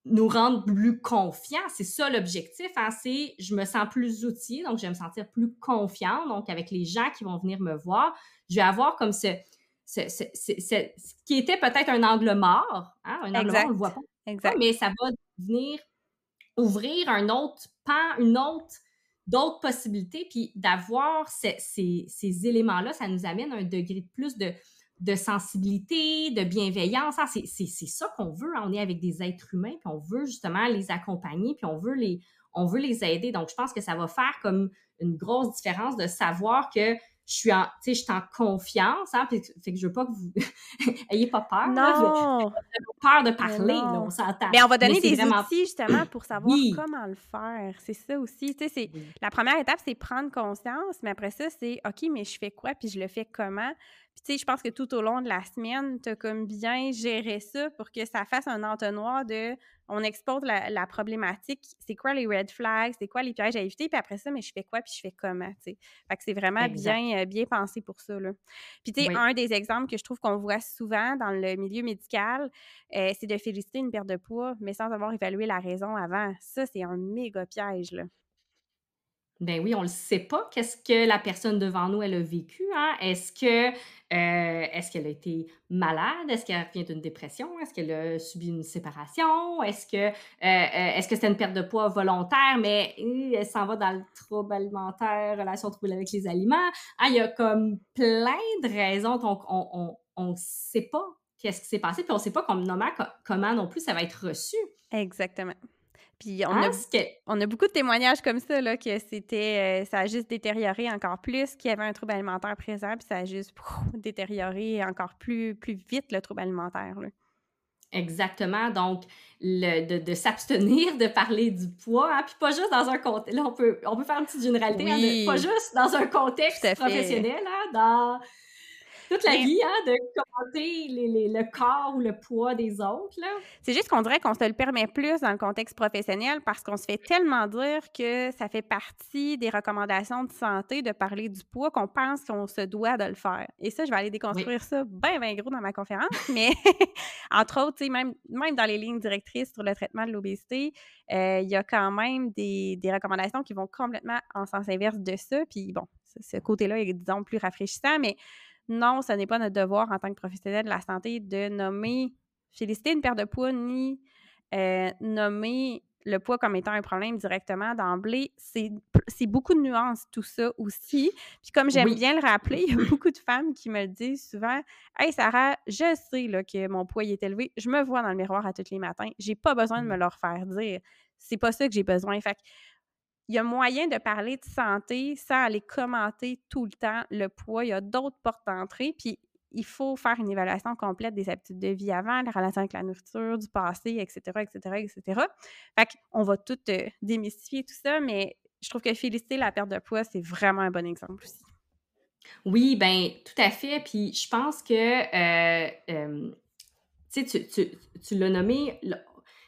B: nous rendre plus confiants. C'est ça l'objectif. Hein? C'est je me sens plus outillée, donc je vais me sentir plus confiante. Donc, avec les gens qui vont venir me voir, je vais avoir comme ce, ce, ce, ce, qui était peut-être un angle mort. Hein? Un angle mort, on le voit pas. Exact. Mais ça va venir ouvrir un autre pan, une autre, d'autres possibilités. Puis d'avoir ces, ces, ces éléments-là, ça nous amène à un degré de plus de, de sensibilité, de bienveillance. Hein, c'est ça qu'on veut. Hein. On est avec des êtres humains, puis on veut justement les accompagner, puis on veut les, on veut les aider. Donc, je pense que ça va faire comme une grosse différence de savoir que je suis en, je suis en confiance, hein, fait que je veux pas que vous ayez pas peur.
A: Non!
B: peur de parler, là, on s'entend.
A: Mais on va donner des outils, justement, pour savoir comment le faire. C'est ça aussi. Tu sais, la première étape, c'est prendre conscience, mais après ça, c'est OK, mais je fais quoi, puis je le fais comment? Puis, tu sais, je pense que tout au long de la semaine, tu as comme bien géré ça pour que ça fasse un entonnoir de on expose la, problématique, c'est quoi les red flags, c'est quoi les pièges à éviter, puis après ça, mais je fais quoi, puis je fais comment, tu sais. Fait que c'est vraiment bien, euh, bien pensé pour ça, là. Puis, tu sais, un des exemples que je trouve qu'on voit souvent dans le milieu médical, euh, c'est de féliciter une perte de poids, mais sans avoir évalué la raison avant. Ça, c'est un méga piège, là.
B: Ben oui, on ne sait pas qu'est-ce que la personne devant nous, elle a vécu. Hein? Est-ce que euh, est-ce qu'elle a été malade? Est-ce qu'elle vient d'une dépression? Est-ce qu'elle a subi une séparation? Est-ce que euh, euh, est-ce que c'était une perte de poids volontaire, mais elle s'en va dans le trouble alimentaire, relation trouble avec les aliments? Ah, il y a comme plein de raisons, donc on ne sait pas qu'est-ce qui s'est passé, puis on ne sait pas comment non plus ça va être reçu.
A: Exactement. Puis on, a, on a beaucoup de témoignages comme ça, là, que c'était, euh, ça a juste détérioré encore plus, qu'il y avait un trouble alimentaire présent, puis ça a juste détérioré encore plus, plus vite le trouble alimentaire.
B: Exactement. Donc, le, de, s'abstenir de parler du poids, hein, puis pas juste dans un contexte. Là, on peut, on peut faire une petite généralité, hein, pas juste dans un contexte professionnel, hein, dans toute la vie, hein, de commenter le corps ou le poids des autres.
A: C'est juste qu'on dirait qu'on se le permet plus dans le contexte professionnel parce qu'on se fait tellement dire que ça fait partie des recommandations de santé de parler du poids qu'on pense qu'on se doit de le faire. Et ça, je vais aller déconstruire ça bien, bien gros dans ma conférence. Mais entre autres, même, même dans les lignes directrices sur le traitement de l'obésité, euh, il y a quand même des, des recommandations qui vont complètement en sens inverse de ça. Puis bon, ce côté-là est, disons, plus rafraîchissant, mais non, ce n'est pas notre devoir en tant que professionnel de la santé de nommer, féliciter une perte de poids, ni euh, nommer le poids comme étant un problème directement d'emblée. C'est beaucoup de nuances, tout ça aussi. Puis comme j'aime bien le rappeler, il y a beaucoup de femmes qui me le disent souvent Hey Sarah, je sais là, que mon poids est élevé, je me vois dans le miroir à tous les matins, j'ai pas besoin de me mmh. le refaire dire. C'est pas ça que j'ai besoin. Fait il y a moyen de parler de santé sans aller commenter tout le temps le poids. Il y a d'autres portes d'entrée. Puis il faut faire une évaluation complète des habitudes de vie avant, la relation avec la nourriture, du passé, etc., etc., etc. Fait qu'on va tout euh, démystifier tout ça, mais je trouve que féliciter la perte de poids, c'est vraiment un bon exemple aussi.
B: Oui, ben tout à fait. Puis je pense que, euh, euh, tu sais, tu l'as nommé,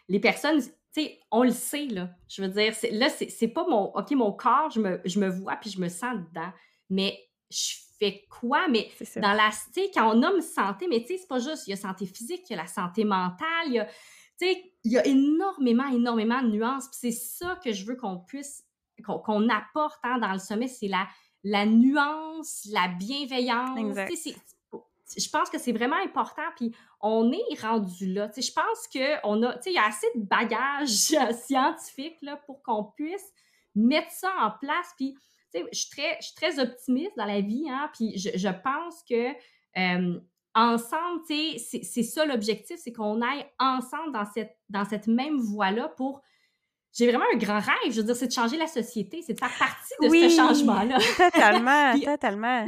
B: les personnes sais, on le sait, là. Je veux dire, là, c'est pas mon, OK, mon corps, je me, je me vois puis je me sens dedans. Mais je fais quoi? Mais dans la, tu sais, quand on nomme santé, mais tu sais, c'est pas juste, il y a santé physique, il y a la santé mentale, il y a, tu sais, il y a énormément, énormément de nuances. Puis c'est ça que je veux qu'on puisse, qu'on apporte hein, dans le sommet, c'est la, la nuance, la bienveillance. Exact je pense que c'est vraiment important, puis on est rendu là. je pense qu'on a, il y a assez de bagages scientifiques là, pour qu'on puisse mettre ça en place. Puis, je suis très, très optimiste dans la vie, hein, puis je, pense que euh, ensemble, c'est ça l'objectif, c'est qu'on aille ensemble dans cette, dans cette même voie-là pour j'ai vraiment un grand rêve, je veux dire, c'est de changer la société, c'est de faire partie de ce changement-là.
A: Totalement, totalement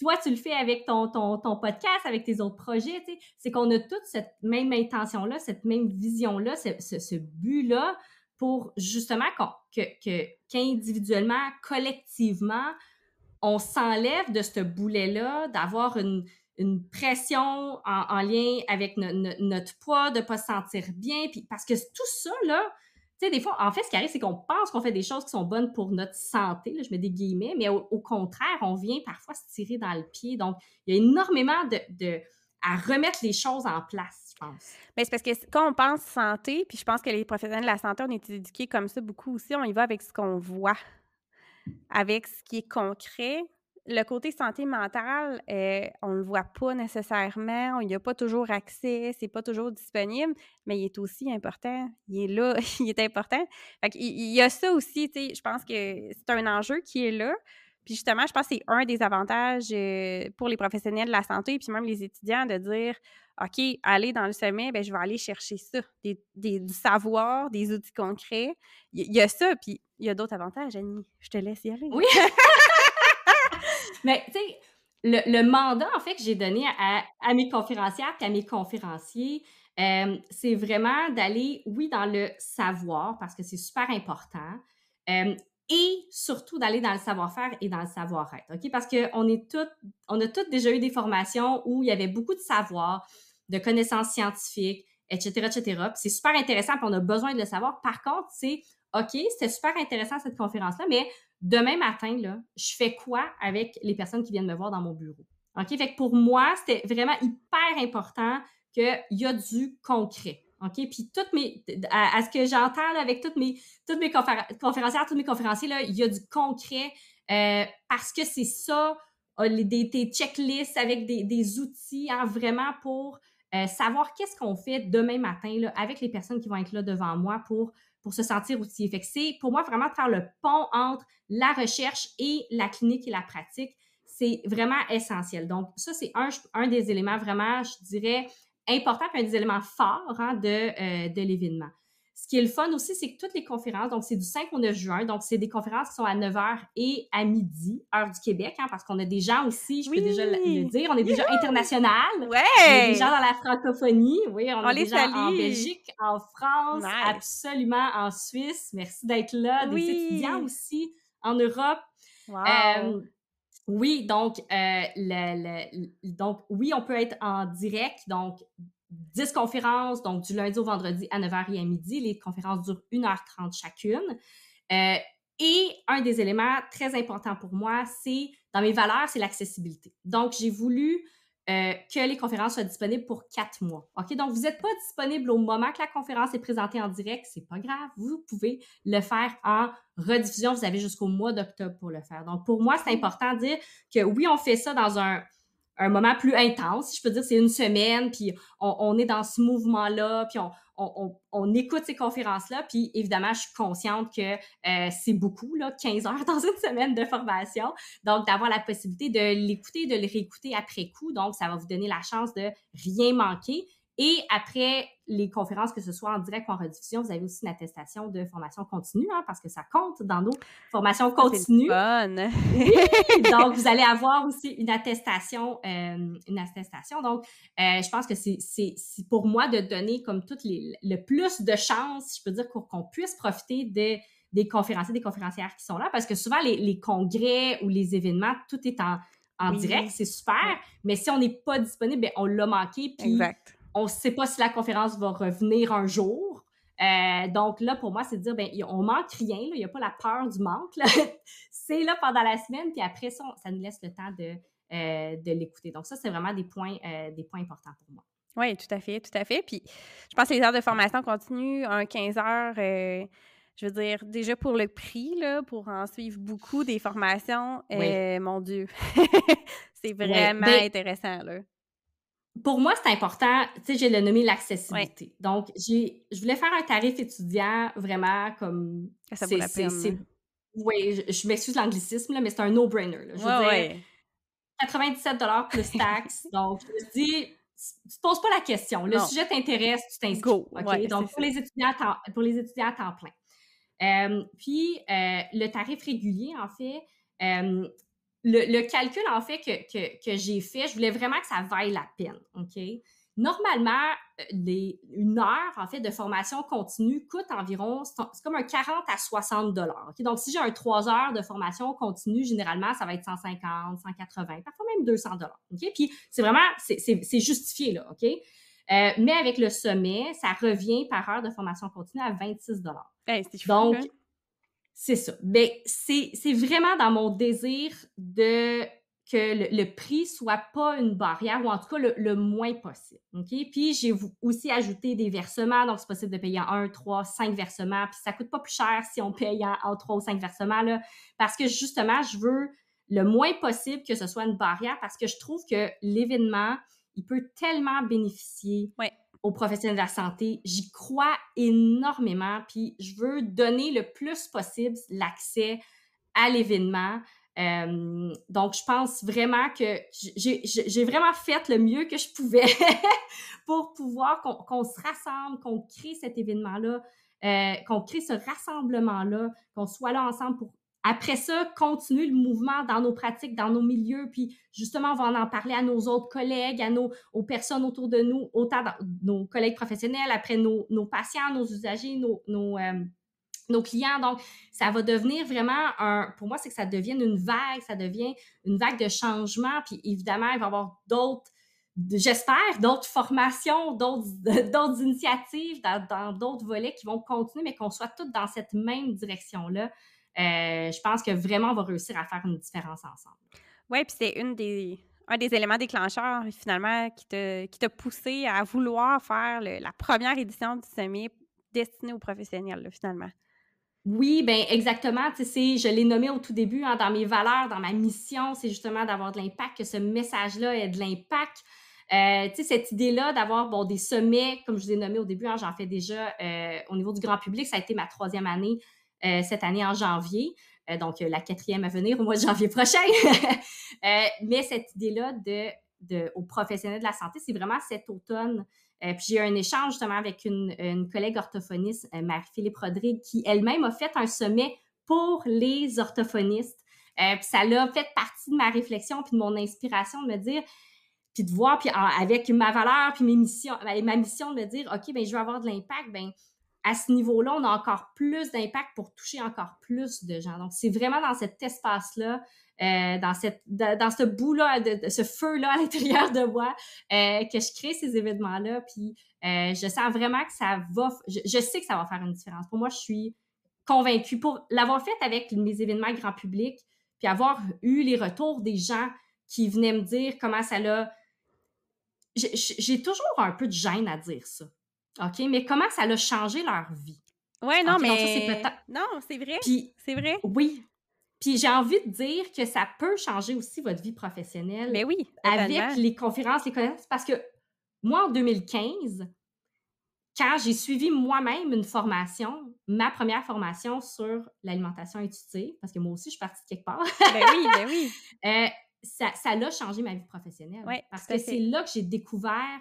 B: toi, tu le fais avec ton, ton, ton podcast, avec tes autres projets, c'est qu'on a toute cette même intention-là, cette même vision-là, ce, ce, but-là pour justement que, que, qu'individuellement, collectivement, on s'enlève de ce boulet-là, d'avoir une, une pression en, en lien avec notre poids, de ne pas se sentir bien, puis parce que tout ça, là, tu sais, des fois, en fait, ce qui arrive, c'est qu'on pense qu'on fait des choses qui sont bonnes pour notre santé, là, je mets des guillemets, mais au, contraire, on vient parfois se tirer dans le pied. Donc, il y a énormément de, à remettre les choses en place, je pense.
A: Mais c'est parce que quand on pense santé, puis je pense que les professionnels de la santé, on est éduqués comme ça beaucoup aussi, on y va avec ce qu'on voit, avec ce qui est concret, le côté santé mentale, euh, on ne le voit pas nécessairement, il n'y a pas toujours accès, c'est pas toujours disponible, mais il est aussi important. Il est là, il est important. il, y a ça aussi, tu sais, je pense que c'est un enjeu qui est là. Puis justement, je pense que c'est un des avantages pour les professionnels de la santé, puis même les étudiants, de dire OK, aller dans le sommet, ben, je vais aller chercher ça, des, des, du savoir, des outils concrets. Il y, a ça, puis il y a d'autres avantages, Annie. Je te laisse y aller.
B: Oui! Mais, tu sais, le, le, mandat, en fait, que j'ai donné à, à, mes conférencières et à mes conférenciers, euh, c'est vraiment d'aller, oui, dans le savoir, parce que c'est super important, euh, et surtout d'aller dans le savoir-faire et dans le savoir-être, OK? Parce qu'on est toutes, on a toutes déjà eu des formations où il y avait beaucoup de savoir, de connaissances scientifiques, etc., etc. c'est super intéressant, puis on a besoin de le savoir. Par contre, c'est OK, c'était super intéressant cette conférence-là, mais demain matin, là, je fais quoi avec les personnes qui viennent me voir dans mon bureau? OK? Fait que pour moi, c'était vraiment hyper important qu'il y a du concret. OK? Puis toutes mes, à, ce que j'entends avec toutes mes, toutes mes conférencières, tous mes conférenciers, là, il y a du concret euh, parce que c'est ça, des, des, checklists avec des, des outils hein, vraiment pour euh, savoir qu'est-ce qu'on fait demain matin là, avec les personnes qui vont être là devant moi pour, pour se sentir outillées. Fait pour moi vraiment faire le pont entre la recherche et la clinique et la pratique. C'est vraiment essentiel. Donc, ça, c'est un, un des éléments vraiment, je dirais, importants et un des éléments forts hein, de, euh, de l'événement. Ce qui est le fun aussi, c'est que toutes les conférences, donc c'est du 5 au 9 juin, donc c'est des conférences qui sont à 9 h et à midi, heure du Québec, hein, parce qu'on a des gens aussi, je peux déjà le dire, on est déjà international.
A: Ouais!
B: On a des gens dans la francophonie, oui, on, a des gens en Belgique, en France, absolument en Suisse. Merci d'être là. Des étudiants aussi en Europe.
A: Wow. Euh,
B: oui, donc, euh, le, donc, oui, on peut être en direct, donc 10 conférences, donc du lundi au vendredi à 9h et à midi. Les conférences durent 1h30 chacune. Euh, et un des éléments très importants pour moi, c'est, dans mes valeurs, c'est l'accessibilité. Donc, j'ai voulu euh, que les conférences soient disponibles pour quatre mois. OK? Donc, vous n'êtes pas disponible au moment que la conférence est présentée en direct, c'est pas grave. Vous pouvez le faire en rediffusion. Vous avez jusqu'au mois d'octobre pour le faire. Donc, pour moi, c'est important de dire que oui, on fait ça dans un, un moment plus intense. Je peux dire, c'est une semaine, puis on, est dans ce mouvement-là, puis on, écoute ces conférences-là. Puis évidemment, je suis consciente que euh, c'est beaucoup, là, 15 heures dans une semaine de formation. Donc, d'avoir la possibilité de l'écouter, de le réécouter après coup. Donc, ça va vous donner la chance de rien manquer. Et après les conférences, que ce soit en direct ou en rediffusion, vous avez aussi une attestation de formation continue, hein, parce que ça compte dans nos formations continues. oui, donc vous allez avoir aussi une attestation, euh, une attestation. Donc, euh, je pense que c'est pour moi de donner comme toutes les le plus de chances, je peux dire, qu'on puisse profiter des des conférenciers, des conférencières qui sont là, parce que souvent les, les congrès ou les événements, tout est en, en direct, c'est super, mais si on n'est pas disponible, ben, on l'a manqué. Puis
A: exact
B: on ne sait pas si la conférence va revenir un jour. Euh, donc là, pour moi, c'est de dire, ben, on manque rien, il n'y a pas la peur du manque. c'est là pendant la semaine, puis après ça, ça nous laisse le temps de, euh, de l'écouter. Donc ça, c'est vraiment des points, euh, des points importants pour moi.
A: Oui, tout à fait, tout à fait. Puis je pense que les heures de formation continuent, un 15 heures, je veux dire, déjà pour le prix, là, pour en suivre beaucoup des formations, mon Dieu, c'est vraiment ben intéressant. Là
B: pour moi, c'est important, tu sais, j'ai le nommé l'accessibilité. Donc, j'ai, je voulais faire un tarif étudiant vraiment comme.
A: Ça vaut la peine.
B: Oui, je, m'excuse l'anglicisme, là, mais c'est un no-brainer. Je veux dire, 97 plus taxes. donc, je me dis, tu te poses pas la question. Le sujet t'intéresse, tu t'inscris. OK? donc, pour les, étudiants, pour les étudiants à temps plein. Euh, puis, euh, le tarif régulier, en fait, euh, le, calcul, en fait, que, j'ai fait, je voulais vraiment que ça vaille la peine, OK? Normalement, euh, les, une heure, en fait, de formation continue coûte environ, c'est comme un 40 à 60 dollars, OK? Donc, si j'ai un 3 heures de formation continue, généralement, ça va être 150, 180, parfois même 200 dollars, OK? Puis, c'est vraiment, c'est justifié, là, OK? Euh, mais avec le sommet, ça revient par heure de formation continue à 26 dollars.
A: Donc, hein?
B: C'est ça. Ben, c'est vraiment dans mon désir de que le, prix soit pas une barrière, ou en tout cas le, moins possible. Puis j'ai aussi ajouté des versements, donc c'est possible de payer en 1, 3, 5 versements, puis ça coûte pas plus cher si on paye en, en 3 ou 5 versements, là, parce que justement, je veux le moins possible que ce soit une barrière, parce que je trouve que l'événement, il peut tellement bénéficier
A: ouais
B: aux professionnels de la santé. J'y crois énormément, puis je veux donner le plus possible l'accès à l'événement Euh, donc, je pense vraiment que j'ai vraiment fait le mieux que je pouvais pour pouvoir qu'on se rassemble, qu'on crée cet événement-là, euh, qu'on crée ce rassemblement-là, qu'on soit là ensemble pour après ça, continuer le mouvement dans nos pratiques, dans nos milieux, puis justement, on va en parler à nos autres collègues, à nos aux personnes autour de nous, autant nos collègues professionnels, après nos, nos patients, nos usagers, nos, euh, nos clients. Donc, ça va devenir vraiment un, pour moi, c'est que ça devienne une vague, ça devient une vague de changement. Puis évidemment, il va y avoir d'autres, j'espère, d'autres formations, d'autres, d'autres initiatives dans, d'autres volets qui vont continuer, mais qu'on soit toutes dans cette même direction-là. Euh, je pense que vraiment, on va réussir à faire une différence ensemble.
A: Oui, puis c'est une des, un des éléments déclencheurs, finalement, qui t'a, qui poussé à vouloir faire la première édition du sommet destiné aux professionnels, finalement.
B: Oui, ben exactement. Tu sais, je l'ai nommé au tout début, hein, dans mes valeurs, dans ma mission, c'est justement d'avoir de l'impact, que ce message-là ait de l'impact. Euh, tu sais, cette idée-là d'avoir bon, des sommets, comme je vous ai nommé au début, hein, j'en fais déjà euh, au niveau du grand public. Ça a été ma troisième année cette année en janvier. donc, la quatrième à venir au mois de janvier prochain. mais cette idée-là de, de, aux professionnels de la santé, c'est vraiment cet automne euh, puis j'ai eu un échange justement avec une, collègue orthophoniste, euh, Marie-Philippe Rodrigue, qui elle-même a fait un sommet pour les orthophonistes. Euh, puis ça l'a fait partie de ma réflexion puis de mon inspiration de me dire, puis de voir, puis avec ma valeur, puis mes missions, ma mission de me dire, OK, ben je veux avoir de l'impact, ben à ce niveau-là, on a encore plus d'impact pour toucher encore plus de gens. Donc, c'est vraiment dans cet espace-là euh, dans, cette, dans ce bout-là, ce feu-là à l'intérieur de moi, euh, que je crée ces événements-là. Puis euh, je sens vraiment que ça va, je, sais que ça va faire une différence. Pour moi, je suis convaincue. Pour l'avoir fait avec mes événements grand public, puis avoir eu les retours des gens qui venaient me dire comment ça l'a... J'ai toujours un peu de gêne à dire ça. OK? Mais comment ça l'a changé leur vie?
A: Ouais, non, mais. non, c'est vrai. Puis, c'est vrai.
B: Oui. Puis j'ai envie de dire que ça peut changer aussi votre vie professionnelle.
A: Mais oui.
B: Avec les conférences, les connaissances. Parce que moi, en 2015, quand j'ai suivi moi-même une formation, ma première formation sur l'alimentation intuitive, parce que moi aussi, je suis partie de quelque part.
A: ben oui, ben oui.
B: Euh, ça, ça a changé ma vie professionnelle. Oui, parce que c'est là que j'ai découvert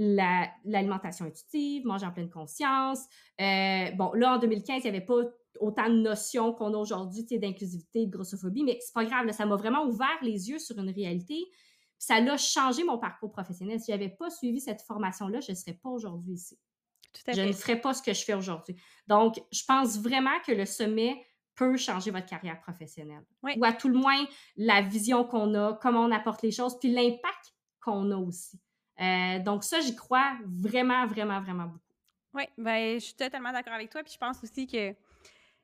B: l'alimentation intuitive, manger en pleine conscience. Euh, bon, là, en 2015, il n'y avait pas autant de notions qu'on a aujourd'hui d'inclusivité, de grossophobie, mais c'est pas grave, ça m'a vraiment ouvert les yeux sur une réalité. Puis ça a changé mon parcours professionnel. Si j'avais pas suivi cette formation-là, je ne serais pas aujourd'hui ici. je ne ferais pas ce que je fais aujourd'hui. Donc, je pense vraiment que le sommet peut changer votre carrière professionnelle. Ou à tout le moins, la vision qu'on a, comment on apporte les choses, puis l'impact qu'on a aussi. Euh, donc ça, j'y crois vraiment, vraiment, vraiment beaucoup.
A: Oui, ben, je suis totalement d'accord avec toi. Puis je pense aussi que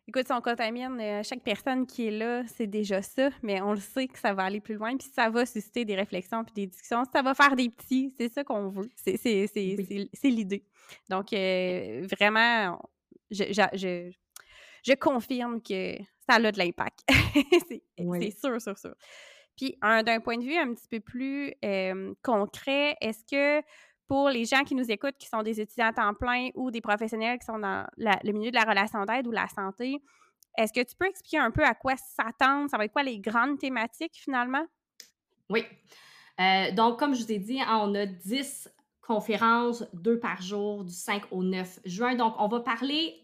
A: Écoute, si on contamine euh, chaque personne qui est là, c'est déjà ça, mais on le sait que ça va aller plus loin, puis ça va susciter des réflexions puis des discussions. Ça va faire des petits, c'est ça qu'on veut. C'est l'idée. Donc, euh, vraiment, je, je, je, confirme que ça a de l'impact. c'est sûr, sûr, sûr. Puis, d'un point de vue un petit peu plus concret, est-ce que pour les gens qui nous écoutent, qui sont des étudiants à temps plein ou des professionnels qui sont dans le milieu de la relation d'aide ou la santé, est-ce que tu peux expliquer un peu à quoi s'attendre? Ça va être quoi les grandes thématiques finalement?
B: Oui. Euh, donc, comme je vous ai dit, hein, on a 10 conférences, deux par jour, du 5 au 9 juin. Donc, on va parler,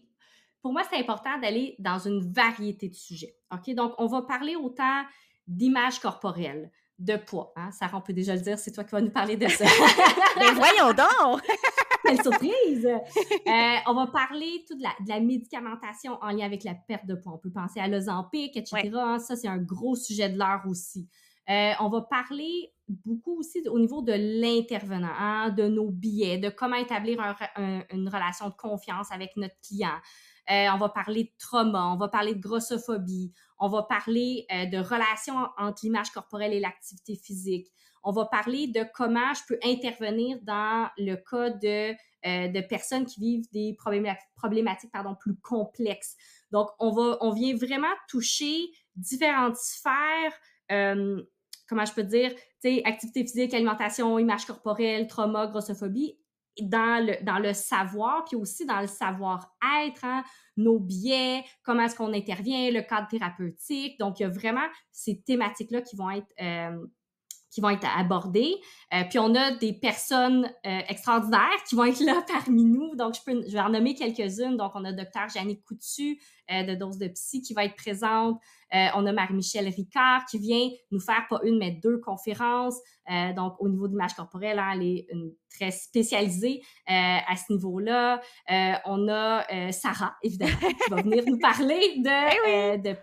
B: pour moi, c'est important d'aller dans une variété de sujets. OK? Donc, on va parler autant d'image corporelle, de poids. Hein? Sarah, on peut déjà le dire, c'est toi qui vas nous parler de ça.
A: Mais voyons donc!
B: Quelle surprise! Euh, on va parler tout de la, médicamentation en lien avec la perte de poids. On peut penser à l'Ozempic, etc. Ça, c'est un gros sujet de l'heure aussi. Euh, on va parler beaucoup aussi au niveau de l'intervenant, hein, de nos billets, de comment établir une relation de confiance avec notre client. Euh, on va parler de trauma, on va parler de grossophobie, on va parler euh, de relations entre l'image corporelle et l'activité physique. On va parler de comment je peux intervenir dans le cas de, euh, de personnes qui vivent des problématiques, pardon, plus complexes. Donc, on, va, on vient vraiment toucher différentes sphères, comment je peux dire, activité physique, alimentation, image corporelle, trauma, grossophobie, dans le, dans le savoir, puis aussi dans le savoir-être, hein, nos biais, comment est-ce qu'on intervient, le cadre thérapeutique. Donc, il y a vraiment ces thématiques-là qui vont être euh, qui vont être abordées. Euh, puis on a des personnes euh, extraordinaires qui vont être là parmi nous. Donc, je, peux, je vais en nommer quelques-unes. Donc, on a docteur Jannick Coutu de Dose de Psy qui va être présente. On a Marie-Michel Ricard qui vient nous faire pas une, mais deux conférences. donc, au niveau de l'image corporelle, hein, elle est une, très spécialisée à ce niveau-là. on a Sarah, évidemment, qui va venir nous parler de, eh de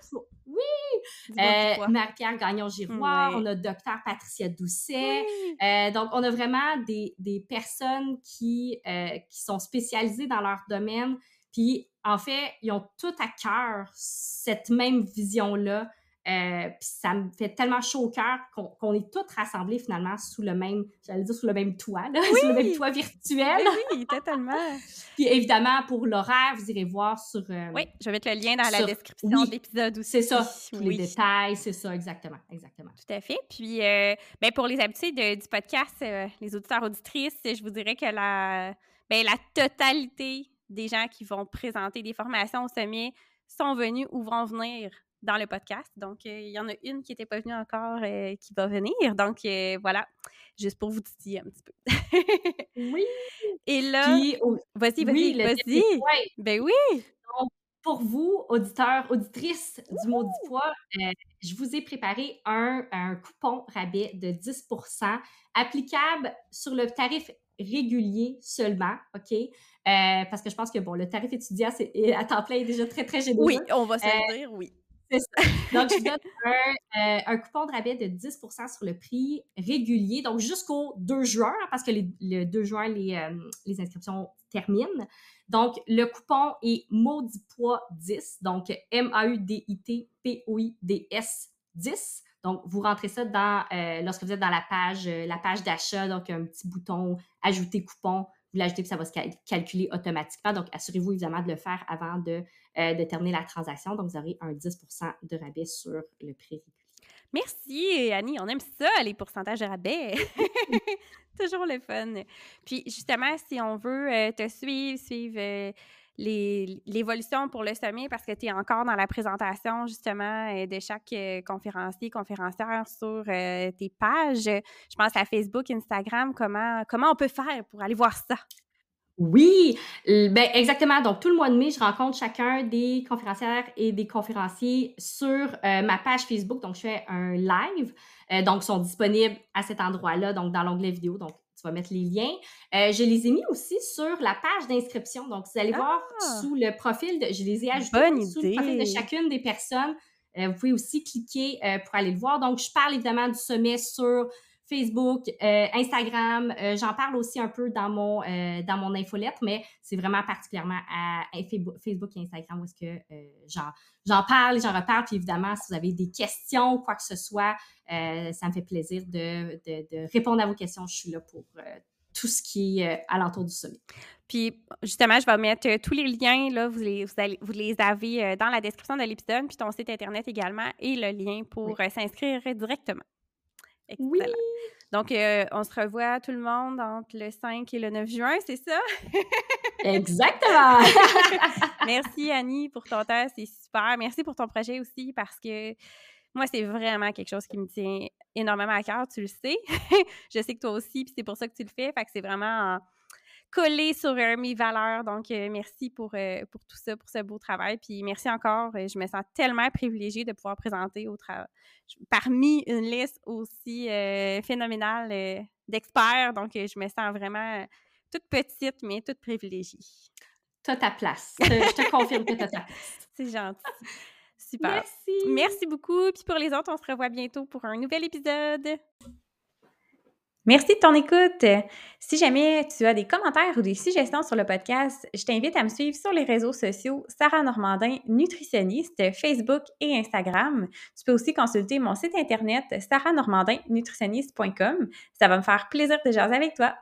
B: oui! Euh, Marie-Pierre Gagnon-Giroir, on a docteur Patricia Doucet. Euh, donc, on a vraiment des, des personnes qui, euh, qui sont spécialisées dans leur domaine. Puis, en fait, ils ont tout à cœur cette même vision-là euh, puis ça me fait tellement chaud au cœur qu'on est tous rassemblés finalement sous le même, j'allais dire sous le même toit, sous le même toit virtuel.
A: Oui, totalement.
B: puis évidemment, pour l'horaire, vous irez voir sur. Euh,
A: oui, je vais mettre le lien dans la description de l'épisode aussi.
B: C'est ça, tous les détails, c'est ça, exactement, exactement.
A: Tout à fait. Puis, euh, ben, pour les habitudes du podcast, les auditeurs, auditrices, je vous dirais que la, ben, la totalité des gens qui vont présenter des formations au sommet sont venus ou vont venir dans le podcast. Donc, euh, il y en a une qui n'était pas venue encore euh, qui va venir. Donc, euh, voilà, juste pour vous dire un petit peu.
B: oui!
A: Et là, vas-y, vas-y, vas-y. Ben oui!
B: Donc, pour vous, auditeurs, auditrices du Maudit Poids, je vous ai préparé un, un coupon rabais de 10% applicable sur le tarif régulier seulement, OK? parce que je pense que, bon, le tarif étudiant à temps plein est déjà très, très généreux.
A: Oui, on va se dire, oui.
B: Donc, je donne un, euh, un, coupon de rabais de 10% sur le prix régulier, donc jusqu'au 2 juin, parce que le 2 juin, les, euh, les, inscriptions terminent. Donc, le coupon est Maudipois 10, donc M-A-U-D-I-T-P-O-I-D-S 10. Donc, vous rentrez ça dans, euh, lorsque vous êtes dans la page, la page d'achat, donc un petit bouton Ajouter coupon vous l'ajoutez, puis ça va se calculer automatiquement. Donc, assurez-vous évidemment de le faire avant de, euh, de terminer la transaction. Donc, vous aurez un 10% de rabais sur le prix régulier.
A: Merci, Annie. On aime ça, les pourcentages de rabais. Toujours le fun. Puis, justement, si on veut euh, te suivre, suivre euh, l'évolution pour le sommet parce que tu es encore dans la présentation justement euh, de chaque euh, conférencier, conférencière sur euh, tes pages. Je pense à Facebook, Instagram. Comment, comment on peut faire pour aller voir ça?
B: Oui, ben exactement. Donc, tout le mois de mai, je rencontre chacun des conférencières et des conférenciers sur ma page Facebook. Donc, je fais un live. donc, ils sont disponibles à cet endroit-là, donc dans l'onglet vidéo. Donc, tu vas mettre les liens. Euh, je les ai mis aussi sur la page d'inscription. Donc, vous allez voir ah! sous le profil, de, je les ai ajoutés sous le profil de chacune des personnes. Euh, vous pouvez aussi cliquer euh, pour aller le voir. Donc, je parle évidemment du sommet sur Facebook, Instagram. J'en parle aussi un peu dans mon, dans mon infolettre, mais c'est vraiment particulièrement à, Facebook et Instagram où est-ce que j'en parle et j'en reparle. Puis évidemment, si vous avez des questions ou quoi que ce soit, euh, ça me fait plaisir de, répondre à vos questions. Je suis là pour euh, tout ce qui est euh, alentour du sommet.
A: Puis, justement, je vais mettre tous les liens, là, vous les, vous, les avez dans la description de l'épisode, puis ton site Internet également, et le lien pour s'inscrire directement.
B: Oui!
A: Donc, on se revoit tout le monde entre le 5 et le 9 juin, c'est ça?
B: Exactement!
A: Merci, Annie, pour ton temps, c'est super. Merci pour ton projet aussi, parce que moi, c'est vraiment quelque chose qui me tient énormément à cœur, tu le sais. je sais que toi aussi, puis c'est pour ça que tu le fais. Fait que c'est vraiment collé sur mes valeurs. Donc, euh, merci pour, euh, pour tout ça, pour ce beau travail. Puis merci encore. Euh, je me sens tellement privilégiée de pouvoir présenter au parmi une liste aussi phénoménale d'experts. Donc, je me sens vraiment toute petite, mais toute privilégiée.
B: T'as ta place. je te confirme que t'as ta place.
A: C'est gentil. Super.
B: Merci.
A: Merci beaucoup. Puis pour les autres, on se revoit bientôt pour un nouvel épisode.
C: Merci de ton écoute. Si jamais tu as des commentaires ou des suggestions sur le podcast, je t'invite à me suivre sur les réseaux sociaux Sarah Normandin, nutritionniste, Facebook et Instagram. Tu peux aussi consulter mon site internet sarahnormandinnutritionniste.com. Ça va me faire plaisir de jaser avec toi.